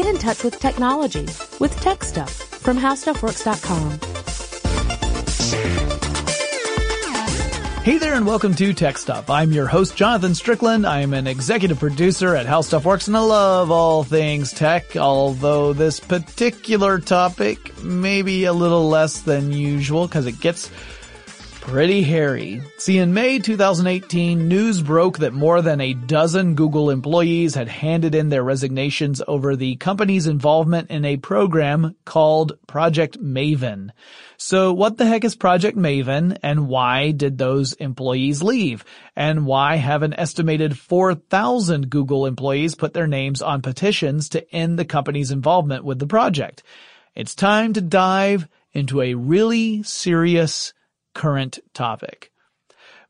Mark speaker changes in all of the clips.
Speaker 1: Get in touch with technology with Tech Stuff from HowStuffWorks.com.
Speaker 2: Hey there, and welcome to Tech Stuff. I'm your host, Jonathan Strickland. I am an executive producer at How Stuff Works, and I love all things tech, although this particular topic may be a little less than usual because it gets pretty hairy. See, in May 2018, news broke that more than a dozen Google employees had handed in their resignations over the company's involvement in a program called Project Maven. So what the heck is Project Maven and why did those employees leave? And why have an estimated 4,000 Google employees put their names on petitions to end the company's involvement with the project? It's time to dive into a really serious current topic.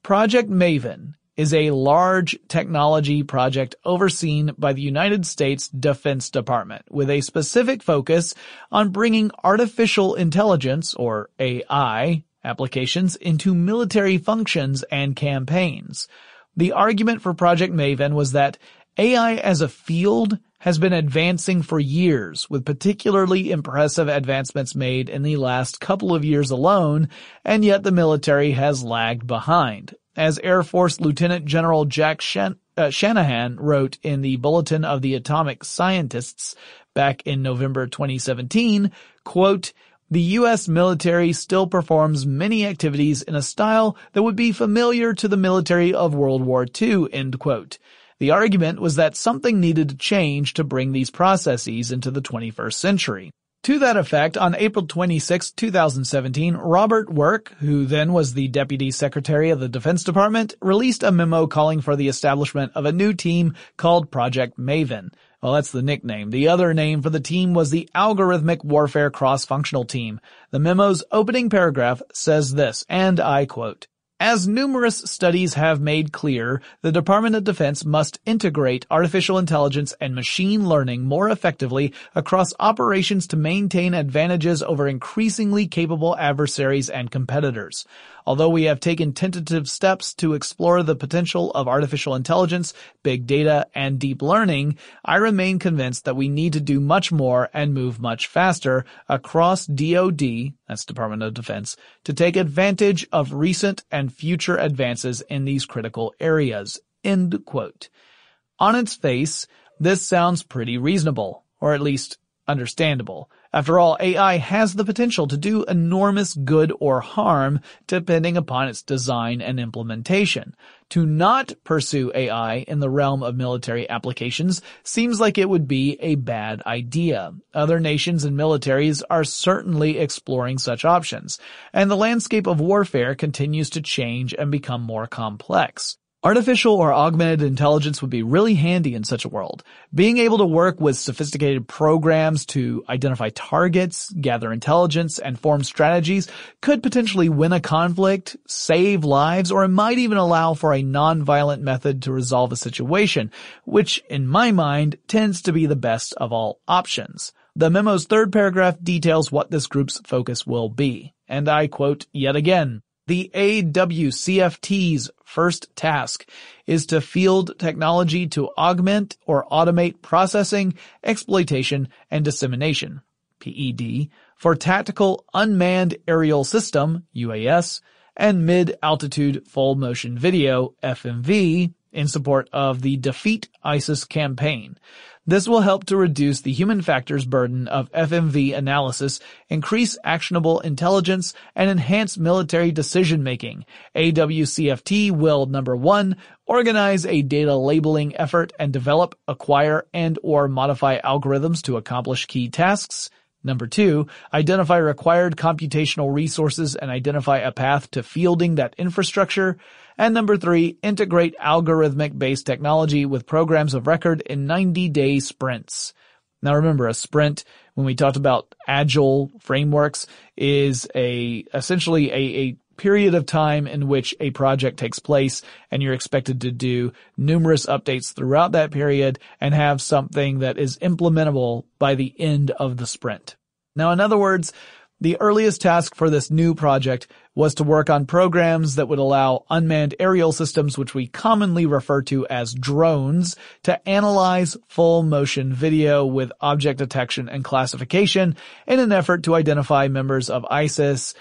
Speaker 2: Project Maven is a large technology project overseen by the United States Defense Department with a specific focus on bringing artificial intelligence or AI applications into military functions and campaigns. The argument for Project Maven was that AI as a field has been advancing for years, with particularly impressive advancements made in the last couple of years alone, and yet the military has lagged behind. As Air Force Lieutenant General Jack Shan- uh, Shanahan wrote in the Bulletin of the Atomic Scientists back in November 2017, quote, the U.S. military still performs many activities in a style that would be familiar to the military of World War II, end quote. The argument was that something needed to change to bring these processes into the 21st century. To that effect, on April 26, 2017, Robert Work, who then was the Deputy Secretary of the Defense Department, released a memo calling for the establishment of a new team called Project Maven. Well, that's the nickname. The other name for the team was the Algorithmic Warfare Cross-Functional Team. The memo's opening paragraph says this, and I quote, as numerous studies have made clear, the Department of Defense must integrate artificial intelligence and machine learning more effectively across operations to maintain advantages over increasingly capable adversaries and competitors. Although we have taken tentative steps to explore the potential of artificial intelligence, big data, and deep learning, I remain convinced that we need to do much more and move much faster across DoD, that's Department of Defense, to take advantage of recent and future advances in these critical areas. End quote. On its face, this sounds pretty reasonable, or at least understandable. After all, AI has the potential to do enormous good or harm depending upon its design and implementation. To not pursue AI in the realm of military applications seems like it would be a bad idea. Other nations and militaries are certainly exploring such options, and the landscape of warfare continues to change and become more complex. Artificial or augmented intelligence would be really handy in such a world. Being able to work with sophisticated programs to identify targets, gather intelligence, and form strategies could potentially win a conflict, save lives, or it might even allow for a non-violent method to resolve a situation, which in my mind tends to be the best of all options. The memo's third paragraph details what this group's focus will be. And I quote yet again, the AWCFT's first task is to field technology to augment or automate processing, exploitation, and dissemination, PED, for tactical unmanned aerial system, UAS, and mid-altitude full motion video, FMV, in support of the Defeat ISIS campaign. This will help to reduce the human factors burden of FMV analysis, increase actionable intelligence, and enhance military decision making. AWCFT will number one, organize a data labeling effort and develop, acquire, and or modify algorithms to accomplish key tasks. Number two, identify required computational resources and identify a path to fielding that infrastructure. And number three, integrate algorithmic based technology with programs of record in 90 day sprints. Now remember, a sprint, when we talked about agile frameworks, is a, essentially a, a period of time in which a project takes place and you're expected to do numerous updates throughout that period and have something that is implementable by the end of the sprint. Now, in other words, the earliest task for this new project was to work on programs that would allow unmanned aerial systems, which we commonly refer to as drones, to analyze full motion video with object detection and classification in an effort to identify members of ISIS,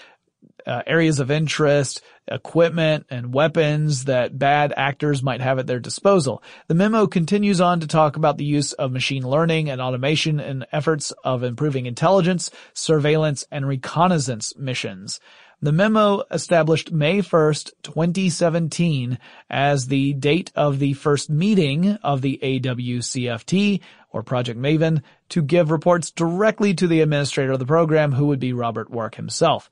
Speaker 2: uh, areas of interest, equipment, and weapons that bad actors might have at their disposal. The memo continues on to talk about the use of machine learning and automation in efforts of improving intelligence, surveillance, and reconnaissance missions. The memo established May 1st, 2017 as the date of the first meeting of the AWCFT, or Project Maven, to give reports directly to the administrator of the program, who would be Robert Work himself.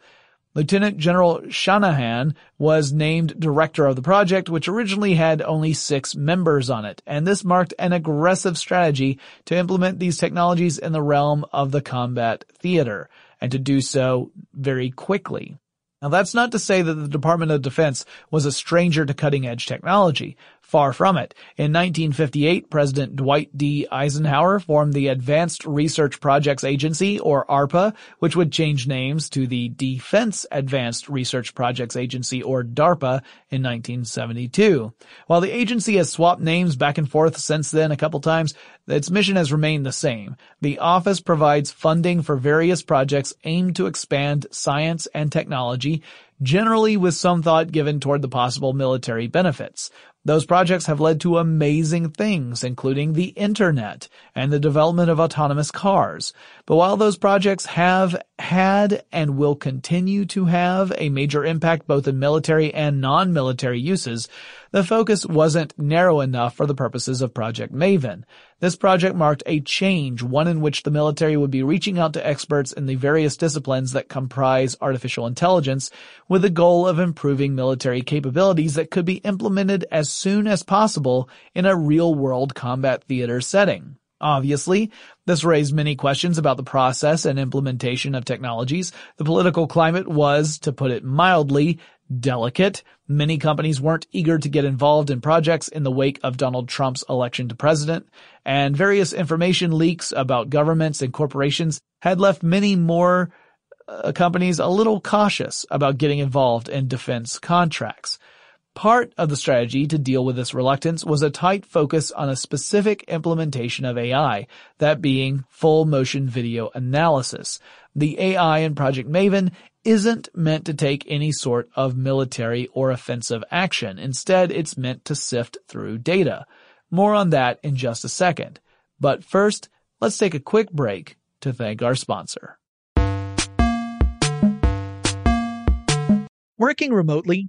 Speaker 2: Lieutenant General Shanahan was named director of the project, which originally had only six members on it, and this marked an aggressive strategy to implement these technologies in the realm of the combat theater, and to do so very quickly. Now that's not to say that the Department of Defense was a stranger to cutting edge technology. Far from it. In 1958, President Dwight D. Eisenhower formed the Advanced Research Projects Agency, or ARPA, which would change names to the Defense Advanced Research Projects Agency, or DARPA, in 1972. While the agency has swapped names back and forth since then a couple times, its mission has remained the same. The office provides funding for various projects aimed to expand science and technology, generally with some thought given toward the possible military benefits. Those projects have led to amazing things, including the internet and the development of autonomous cars. But while those projects have had and will continue to have a major impact both in military and non-military uses, the focus wasn't narrow enough for the purposes of Project Maven. This project marked a change, one in which the military would be reaching out to experts in the various disciplines that comprise artificial intelligence with the goal of improving military capabilities that could be implemented as soon as possible in a real world combat theater setting. Obviously, this raised many questions about the process and implementation of technologies. The political climate was, to put it mildly, delicate. Many companies weren't eager to get involved in projects in the wake of Donald Trump's election to president, and various information leaks about governments and corporations had left many more uh, companies a little cautious about getting involved in defense contracts. Part of the strategy to deal with this reluctance was a tight focus on a specific implementation of AI, that being full motion video analysis. The AI in Project Maven isn't meant to take any sort of military or offensive action. Instead, it's meant to sift through data. More on that in just a second. But first, let's take a quick break to thank our sponsor.
Speaker 3: Working remotely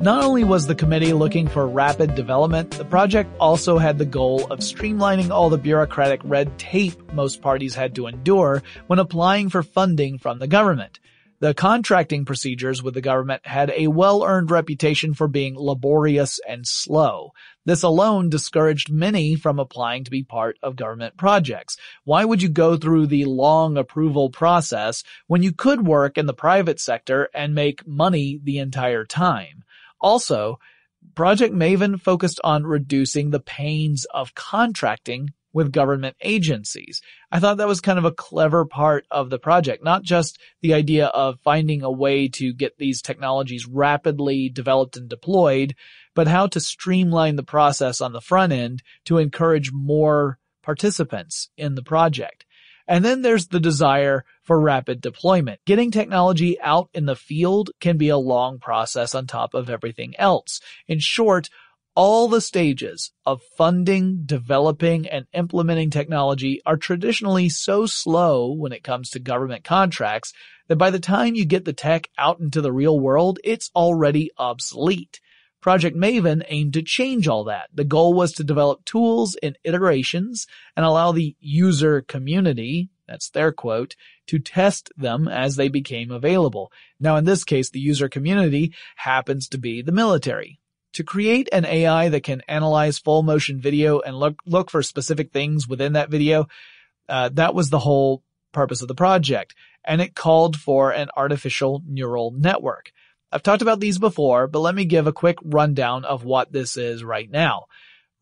Speaker 2: Not only was the committee looking for rapid development, the project also had the goal of streamlining all the bureaucratic red tape most parties had to endure when applying for funding from the government. The contracting procedures with the government had a well-earned reputation for being laborious and slow. This alone discouraged many from applying to be part of government projects. Why would you go through the long approval process when you could work in the private sector and make money the entire time? Also, Project Maven focused on reducing the pains of contracting with government agencies. I thought that was kind of a clever part of the project, not just the idea of finding a way to get these technologies rapidly developed and deployed, but how to streamline the process on the front end to encourage more participants in the project. And then there's the desire for rapid deployment. Getting technology out in the field can be a long process on top of everything else. In short, all the stages of funding, developing, and implementing technology are traditionally so slow when it comes to government contracts that by the time you get the tech out into the real world, it's already obsolete. Project Maven aimed to change all that. The goal was to develop tools in iterations and allow the user community, that's their quote, to test them as they became available. Now in this case, the user community happens to be the military. To create an AI that can analyze full motion video and look, look for specific things within that video, uh, that was the whole purpose of the project. And it called for an artificial neural network. I've talked about these before, but let me give a quick rundown of what this is right now.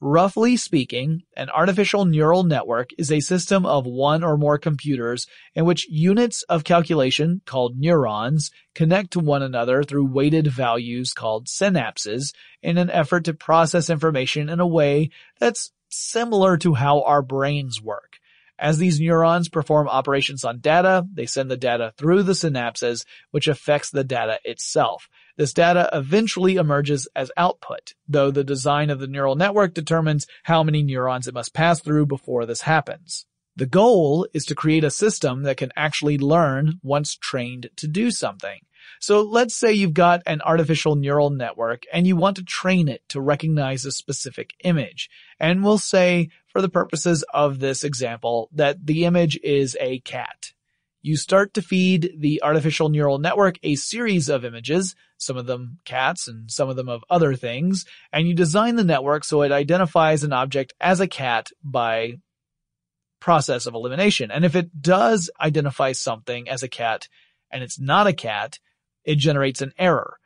Speaker 2: Roughly speaking, an artificial neural network is a system of one or more computers in which units of calculation, called neurons, connect to one another through weighted values called synapses in an effort to process information in a way that's similar to how our brains work. As these neurons perform operations on data, they send the data through the synapses, which affects the data itself. This data eventually emerges as output, though the design of the neural network determines how many neurons it must pass through before this happens. The goal is to create a system that can actually learn once trained to do something. So let's say you've got an artificial neural network and you want to train it to recognize a specific image. And we'll say, for the purposes of this example, that the image is a cat. You start to feed the artificial neural network a series of images, some of them cats and some of them of other things, and you design the network so it identifies an object as a cat by process of elimination. And if it does identify something as a cat and it's not a cat, it generates an error.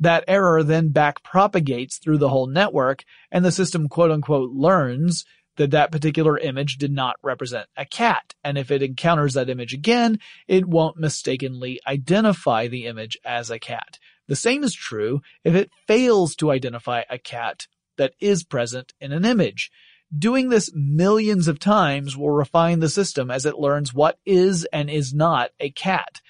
Speaker 2: That error then back propagates through the whole network and the system quote unquote learns that that particular image did not represent a cat. And if it encounters that image again, it won't mistakenly identify the image as a cat. The same is true if it fails to identify a cat that is present in an image. Doing this millions of times will refine the system as it learns what is and is not a cat.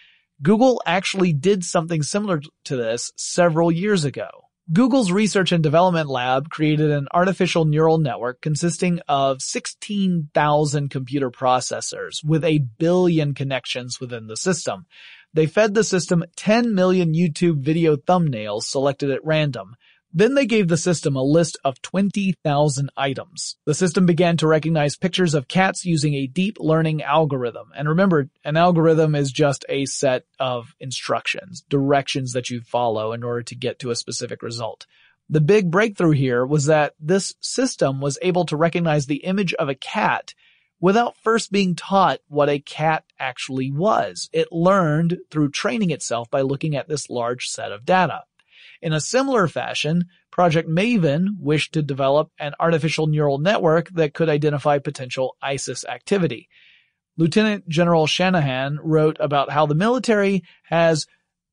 Speaker 2: Google actually did something similar to this several years ago. Google's research and development lab created an artificial neural network consisting of 16,000 computer processors with a billion connections within the system. They fed the system 10 million YouTube video thumbnails selected at random. Then they gave the system a list of 20,000 items. The system began to recognize pictures of cats using a deep learning algorithm. And remember, an algorithm is just a set of instructions, directions that you follow in order to get to a specific result. The big breakthrough here was that this system was able to recognize the image of a cat without first being taught what a cat actually was. It learned through training itself by looking at this large set of data. In a similar fashion, Project Maven wished to develop an artificial neural network that could identify potential ISIS activity. Lieutenant General Shanahan wrote about how the military has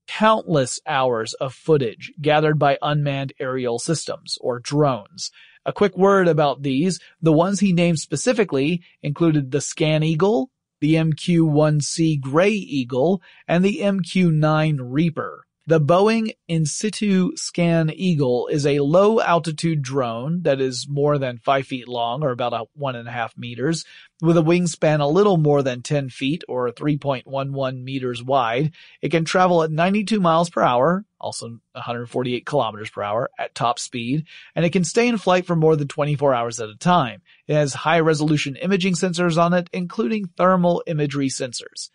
Speaker 2: countless hours of footage gathered by unmanned aerial systems, or drones. A quick word about these. The ones he named specifically included the Scan Eagle, the MQ-1C Gray Eagle, and the MQ-9 Reaper. The Boeing In Situ Scan Eagle is a low altitude drone that is more than five feet long or about one and a half meters with a wingspan a little more than 10 feet or 3.11 meters wide. It can travel at 92 miles per hour, also 148 kilometers per hour at top speed, and it can stay in flight for more than 24 hours at a time. It has high resolution imaging sensors on it, including thermal imagery sensors.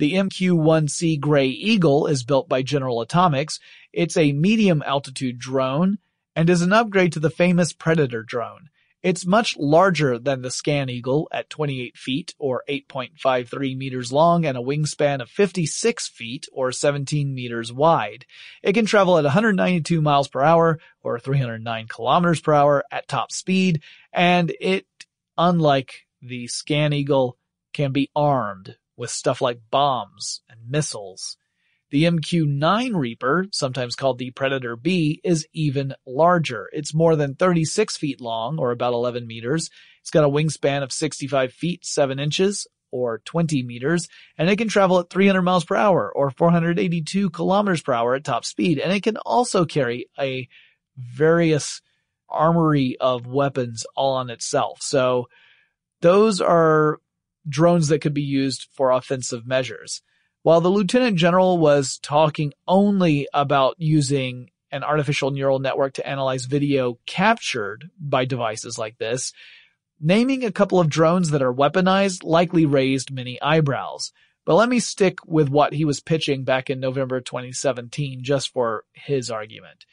Speaker 2: The MQ-1C Gray Eagle is built by General Atomics. It's a medium altitude drone and is an upgrade to the famous Predator drone. It's much larger than the Scan Eagle at 28 feet or 8.53 meters long and a wingspan of 56 feet or 17 meters wide. It can travel at 192 miles per hour or 309 kilometers per hour at top speed and it, unlike the Scan Eagle, can be armed with stuff like bombs and missiles. The MQ-9 Reaper, sometimes called the Predator B, is even larger. It's more than 36 feet long, or about 11 meters. It's got a wingspan of 65 feet 7 inches, or 20 meters, and it can travel at 300 miles per hour, or 482 kilometers per hour at top speed. And it can also carry a various armory of weapons all on itself. So those are drones that could be used for offensive measures. While the lieutenant general was talking only about using an artificial neural network to analyze video captured by devices like this, naming a couple of drones that are weaponized likely raised many eyebrows. But let me stick with what he was pitching back in November 2017 just for his argument.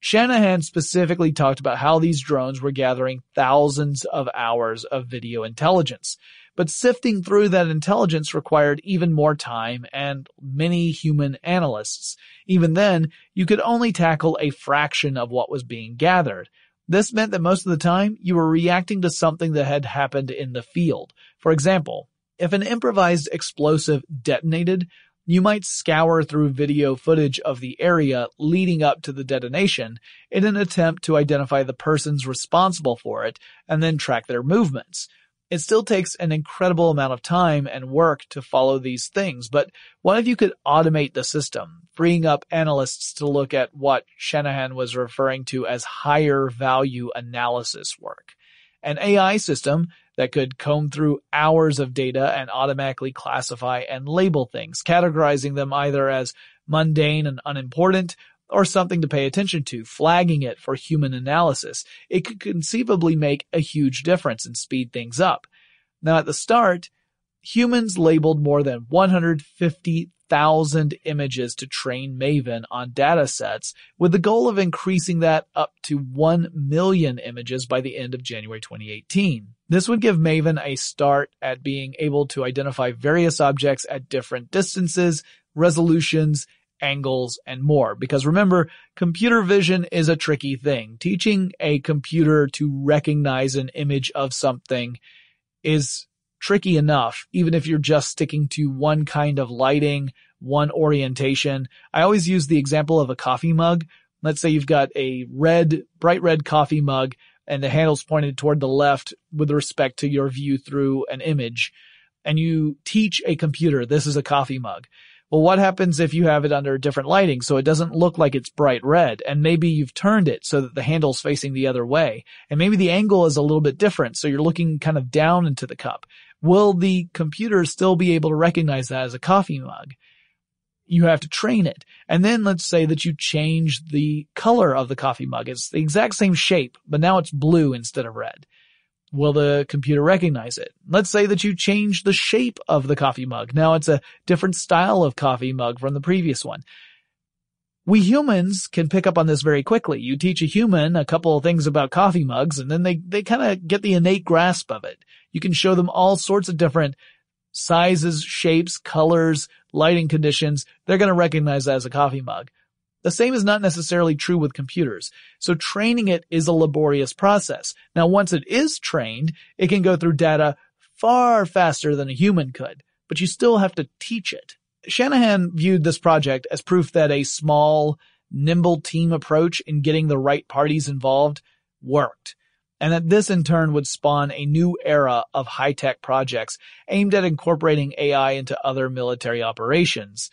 Speaker 2: Shanahan specifically talked about how these drones were gathering thousands of hours of video intelligence. But sifting through that intelligence required even more time and many human analysts. Even then, you could only tackle a fraction of what was being gathered. This meant that most of the time you were reacting to something that had happened in the field. For example, if an improvised explosive detonated, you might scour through video footage of the area leading up to the detonation in an attempt to identify the persons responsible for it and then track their movements. It still takes an incredible amount of time and work to follow these things, but what if you could automate the system, freeing up analysts to look at what Shanahan was referring to as higher value analysis work? An AI system that could comb through hours of data and automatically classify and label things, categorizing them either as mundane and unimportant or something to pay attention to, flagging it for human analysis. It could conceivably make a huge difference and speed things up. Now at the start, humans labeled more than 150,000 images to train Maven on data sets with the goal of increasing that up to 1 million images by the end of January 2018. This would give Maven a start at being able to identify various objects at different distances, resolutions, angles, and more. Because remember, computer vision is a tricky thing. Teaching a computer to recognize an image of something is tricky enough, even if you're just sticking to one kind of lighting, one orientation. I always use the example of a coffee mug. Let's say you've got a red, bright red coffee mug and the handle's pointed toward the left with respect to your view through an image. And you teach a computer, this is a coffee mug. Well, what happens if you have it under different lighting so it doesn't look like it's bright red and maybe you've turned it so that the handle's facing the other way and maybe the angle is a little bit different so you're looking kind of down into the cup. Will the computer still be able to recognize that as a coffee mug? you have to train it. And then let's say that you change the color of the coffee mug. It's the exact same shape, but now it's blue instead of red. Will the computer recognize it? Let's say that you change the shape of the coffee mug. Now it's a different style of coffee mug from the previous one. We humans can pick up on this very quickly. You teach a human a couple of things about coffee mugs and then they, they kind of get the innate grasp of it. You can show them all sorts of different sizes, shapes, colors, lighting conditions, they're going to recognize that as a coffee mug. The same is not necessarily true with computers. So training it is a laborious process. Now, once it is trained, it can go through data far faster than a human could, but you still have to teach it. Shanahan viewed this project as proof that a small, nimble team approach in getting the right parties involved worked and that this in turn would spawn a new era of high-tech projects aimed at incorporating AI into other military operations.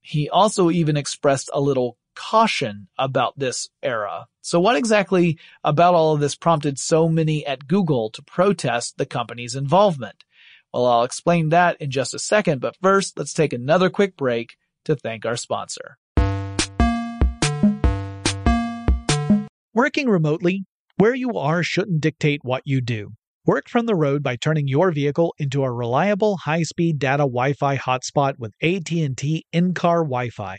Speaker 2: He also even expressed a little caution about this era. So what exactly about all of this prompted so many at Google to protest the company's involvement? Well, I'll explain that in just a second, but first, let's take another quick break to thank our sponsor.
Speaker 3: Working remotely where you are shouldn't dictate what you do. Work from the road by turning your vehicle into a reliable high-speed data Wi-Fi hotspot with AT&T in-car Wi-Fi.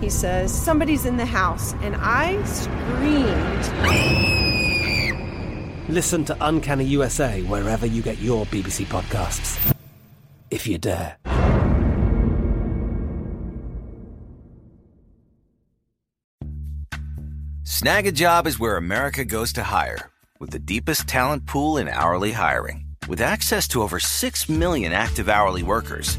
Speaker 4: He says, Somebody's in the house, and I screamed.
Speaker 5: Listen to Uncanny USA wherever you get your BBC podcasts, if you dare.
Speaker 6: Snag a job is where America goes to hire, with the deepest talent pool in hourly hiring. With access to over 6 million active hourly workers,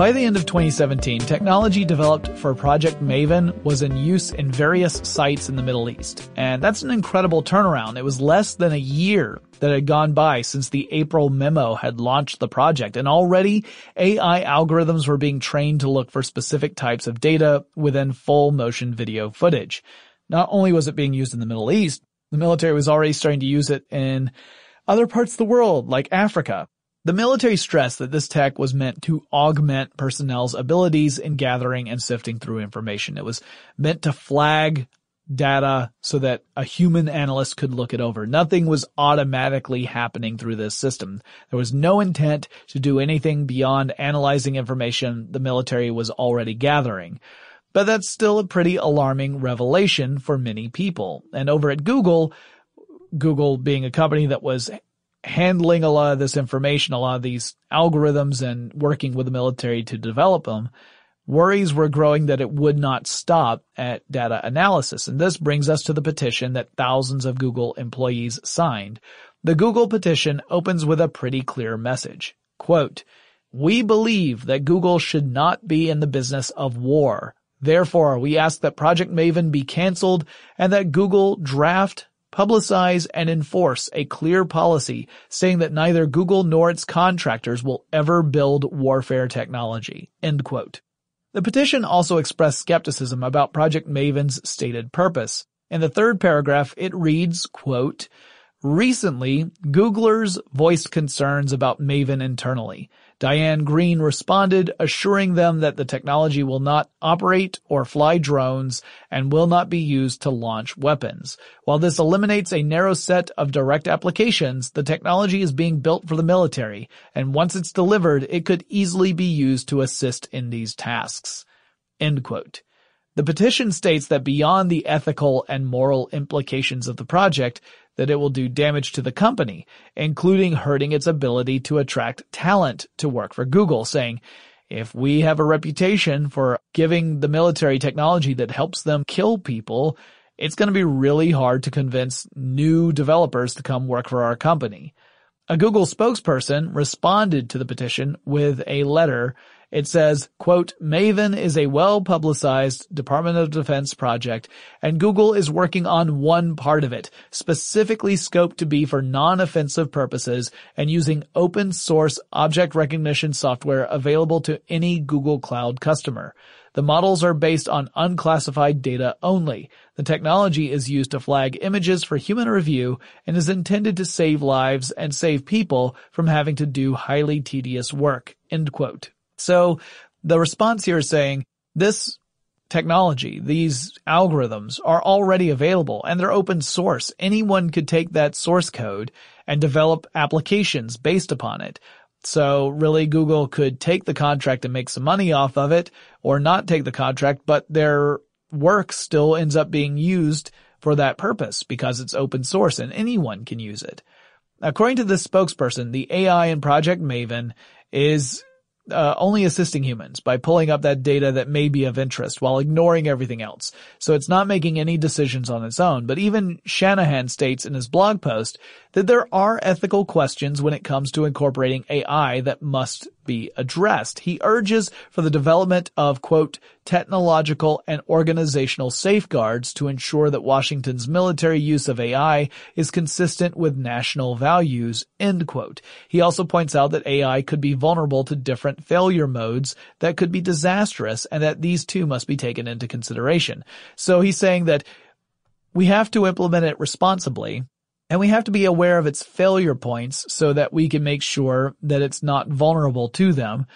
Speaker 2: By the end of 2017, technology developed for Project Maven was in use in various sites in the Middle East. And that's an incredible turnaround. It was less than a year that had gone by since the April memo had launched the project. And already AI algorithms were being trained to look for specific types of data within full motion video footage. Not only was it being used in the Middle East, the military was already starting to use it in other parts of the world, like Africa. The military stressed that this tech was meant to augment personnel's abilities in gathering and sifting through information. It was meant to flag data so that a human analyst could look it over. Nothing was automatically happening through this system. There was no intent to do anything beyond analyzing information the military was already gathering. But that's still a pretty alarming revelation for many people. And over at Google, Google being a company that was handling a lot of this information, a lot of these algorithms and working with the military to develop them, worries were growing that it would not stop at data analysis. And this brings us to the petition that thousands of Google employees signed. The Google petition opens with a pretty clear message. Quote, we believe that Google should not be in the business of war. Therefore, we ask that Project Maven be canceled and that Google draft publicize and enforce a clear policy saying that neither Google nor its contractors will ever build warfare technology. End quote. The petition also expressed skepticism about Project Maven's stated purpose. In the third paragraph, it reads, quote, Recently, Googlers voiced concerns about Maven internally. Diane Greene responded, assuring them that the technology will not operate or fly drones and will not be used to launch weapons. While this eliminates a narrow set of direct applications, the technology is being built for the military, and once it's delivered, it could easily be used to assist in these tasks. End quote. The petition states that beyond the ethical and moral implications of the project, that it will do damage to the company, including hurting its ability to attract talent to work for Google, saying, if we have a reputation for giving the military technology that helps them kill people, it's going to be really hard to convince new developers to come work for our company. A Google spokesperson responded to the petition with a letter It says, quote, Maven is a well-publicized Department of Defense project, and Google is working on one part of it, specifically scoped to be for non-offensive purposes and using open source object recognition software available to any Google Cloud customer. The models are based on unclassified data only. The technology is used to flag images for human review and is intended to save lives and save people from having to do highly tedious work. End quote. So the response here is saying this technology, these algorithms are already available and they're open source. Anyone could take that source code and develop applications based upon it. So really Google could take the contract and make some money off of it or not take the contract, but their work still ends up being used for that purpose because it's open source and anyone can use it. According to this spokesperson, the AI in Project Maven is uh, only assisting humans by pulling up that data that may be of interest while ignoring everything else. So it's not making any decisions on its own. But even Shanahan states in his blog post that there are ethical questions when it comes to incorporating AI that must be addressed. He urges for the development of, quote, technological and organizational safeguards to ensure that Washington's military use of AI is consistent with national values, end quote. He also points out that AI could be vulnerable to different failure modes that could be disastrous and that these too must be taken into consideration. So he's saying that we have to implement it responsibly and we have to be aware of its failure points so that we can make sure that it's not vulnerable to them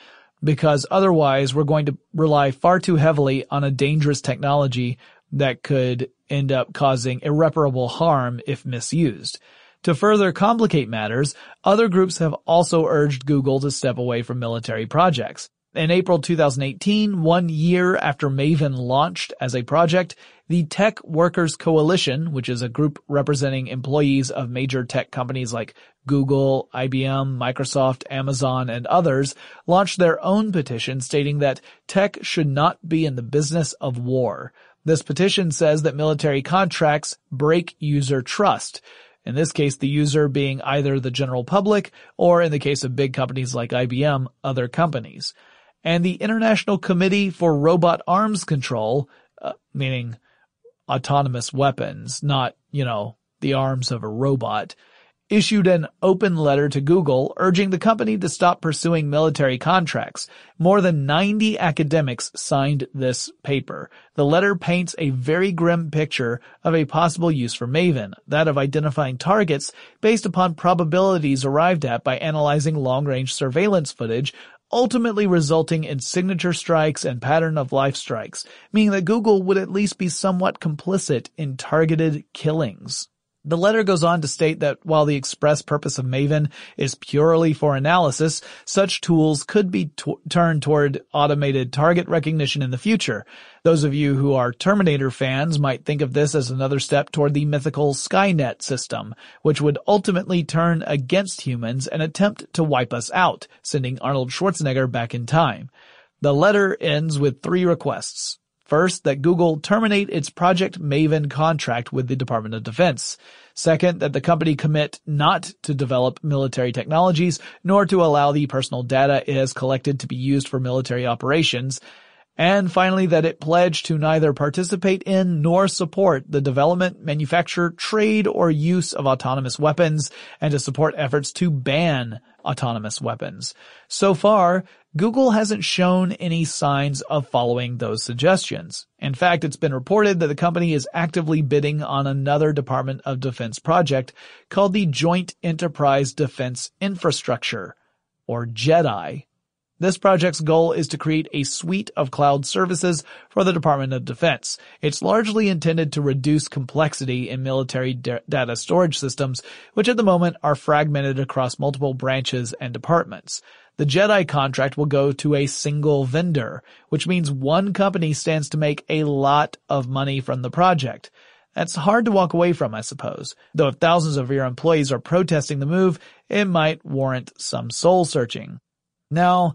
Speaker 2: because otherwise we're going to rely far too heavily on a dangerous technology that could end up causing irreparable harm if misused. To further complicate matters, other groups have also urged Google to step away from military projects. In April 2018, one year after Maven launched as a project, the Tech Workers Coalition, which is a group representing employees of major tech companies like Google, IBM, Microsoft, Amazon, and others, launched their own petition stating that tech should not be in the business of war. This petition says that military contracts break user trust. In this case, the user being either the general public or in the case of big companies like IBM, other companies. And the International Committee for Robot Arms Control, uh, meaning autonomous weapons, not, you know, the arms of a robot, issued an open letter to Google urging the company to stop pursuing military contracts. More than 90 academics signed this paper. The letter paints a very grim picture of a possible use for Maven, that of identifying targets based upon probabilities arrived at by analyzing long-range surveillance footage ultimately resulting in signature strikes and pattern of life strikes, meaning that Google would at least be somewhat complicit in targeted killings. The letter goes on to state that while the express purpose of Maven is purely for analysis, such tools could be t- turned toward automated target recognition in the future. Those of you who are Terminator fans might think of this as another step toward the mythical Skynet system, which would ultimately turn against humans and attempt to wipe us out, sending Arnold Schwarzenegger back in time. The letter ends with three requests. First, that Google terminate its Project Maven contract with the Department of Defense. Second, that the company commit not to develop military technologies, nor to allow the personal data it has collected to be used for military operations. And finally, that it pledged to neither participate in nor support the development, manufacture, trade, or use of autonomous weapons, and to support efforts to ban autonomous weapons. So far, Google hasn't shown any signs of following those suggestions. In fact, it's been reported that the company is actively bidding on another Department of Defense project called the Joint Enterprise Defense Infrastructure, or JEDI. This project's goal is to create a suite of cloud services for the Department of Defense. It's largely intended to reduce complexity in military data storage systems, which at the moment are fragmented across multiple branches and departments. The JEDI contract will go to a single vendor, which means one company stands to make a lot of money from the project. That's hard to walk away from, I suppose. Though if thousands of your employees are protesting the move, it might warrant some soul searching. Now,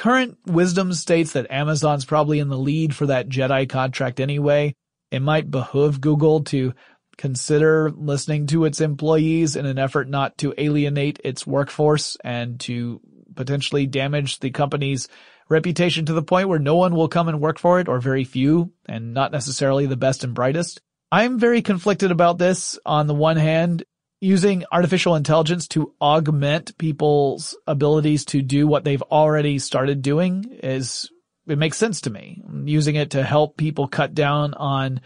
Speaker 2: current wisdom states that Amazon's probably in the lead for that JEDI contract anyway. It might behoove Google to consider listening to its employees in an effort not to alienate its workforce and to potentially damage the company's reputation to the point where no one will come and work for it or very few and not necessarily the best and brightest. I'm very conflicted about this. On the one hand, using artificial intelligence to augment people's abilities to do what they've already started doing is, it makes sense to me. Using it to help people cut down on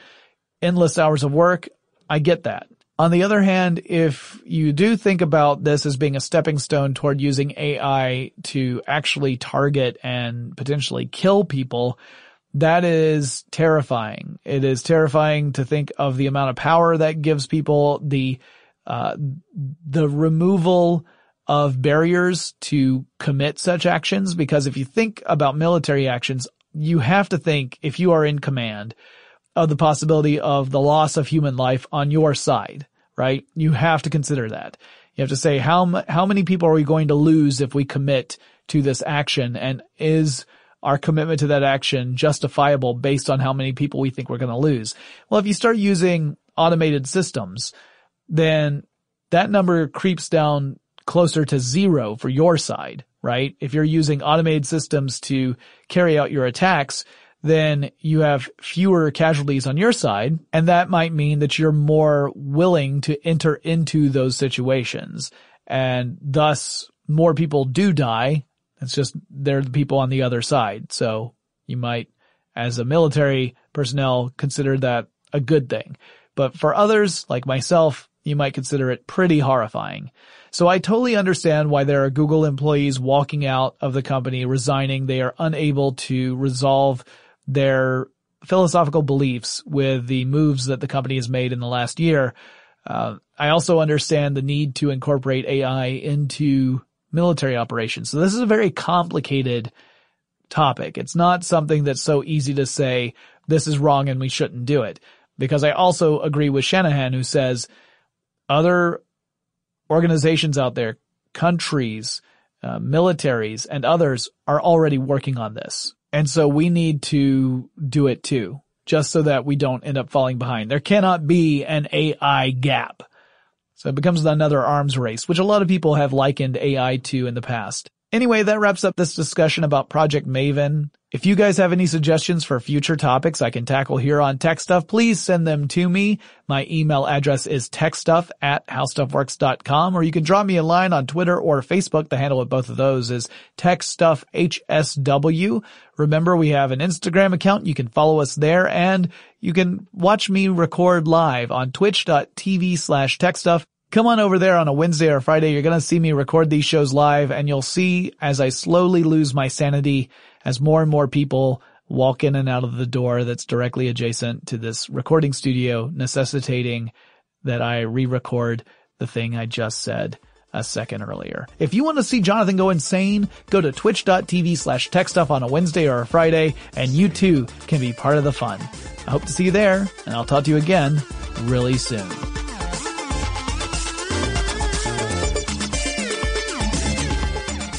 Speaker 2: endless hours of work, I get that. On the other hand, if you do think about this as being a stepping stone toward using AI to actually target and potentially kill people, that is terrifying. It is terrifying to think of the amount of power that gives people, the, uh, the removal of barriers to commit such actions. Because if you think about military actions, you have to think if you are in command, of the possibility of the loss of human life on your side, right? You have to consider that. You have to say how how many people are we going to lose if we commit to this action, and is our commitment to that action justifiable based on how many people we think we're going to lose? Well, if you start using automated systems, then that number creeps down closer to zero for your side, right? If you're using automated systems to carry out your attacks, then you have fewer casualties on your side, and that might mean that you're more willing to enter into those situations. And thus, more people do die. It's just they're the people on the other side. So you might, as a military personnel, consider that a good thing. But for others, like myself, you might consider it pretty horrifying. So I totally understand why there are Google employees walking out of the company, resigning. They are unable to resolve their philosophical beliefs with the moves that the company has made in the last year. Uh, I also understand the need to incorporate AI into military operations. So this is a very complicated topic. It's not something that's so easy to say this is wrong and we shouldn't do it. Because I also agree with Shanahan who says other organizations out there, countries, uh, militaries, and others are already working on this. And so we need to do it too, just so that we don't end up falling behind. There cannot be an AI gap. So it becomes another arms race, which a lot of people have likened AI to in the past. Anyway, that wraps up this discussion about Project Maven. If you guys have any suggestions for future topics I can tackle here on Tech Stuff, please send them to me. My email address is techstuff at howstuffworks.com, or you can drop me a line on Twitter or Facebook. The handle of both of those is techstuffhsw. Remember, we have an Instagram account. You can follow us there and you can watch me record live on twitch.tv slash techstuff. Come on over there on a Wednesday or Friday. You're going to see me record these shows live and you'll see as I slowly lose my sanity as more and more people walk in and out of the door that's directly adjacent to this recording studio, necessitating that I re-record the thing I just said a second earlier. If you want to see Jonathan go insane, go to twitch.tv slash techstuff on a Wednesday or a Friday, and you too can be part of the fun. I hope to see you there, and I'll talk to you again really soon.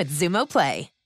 Speaker 7: with Xumo Play.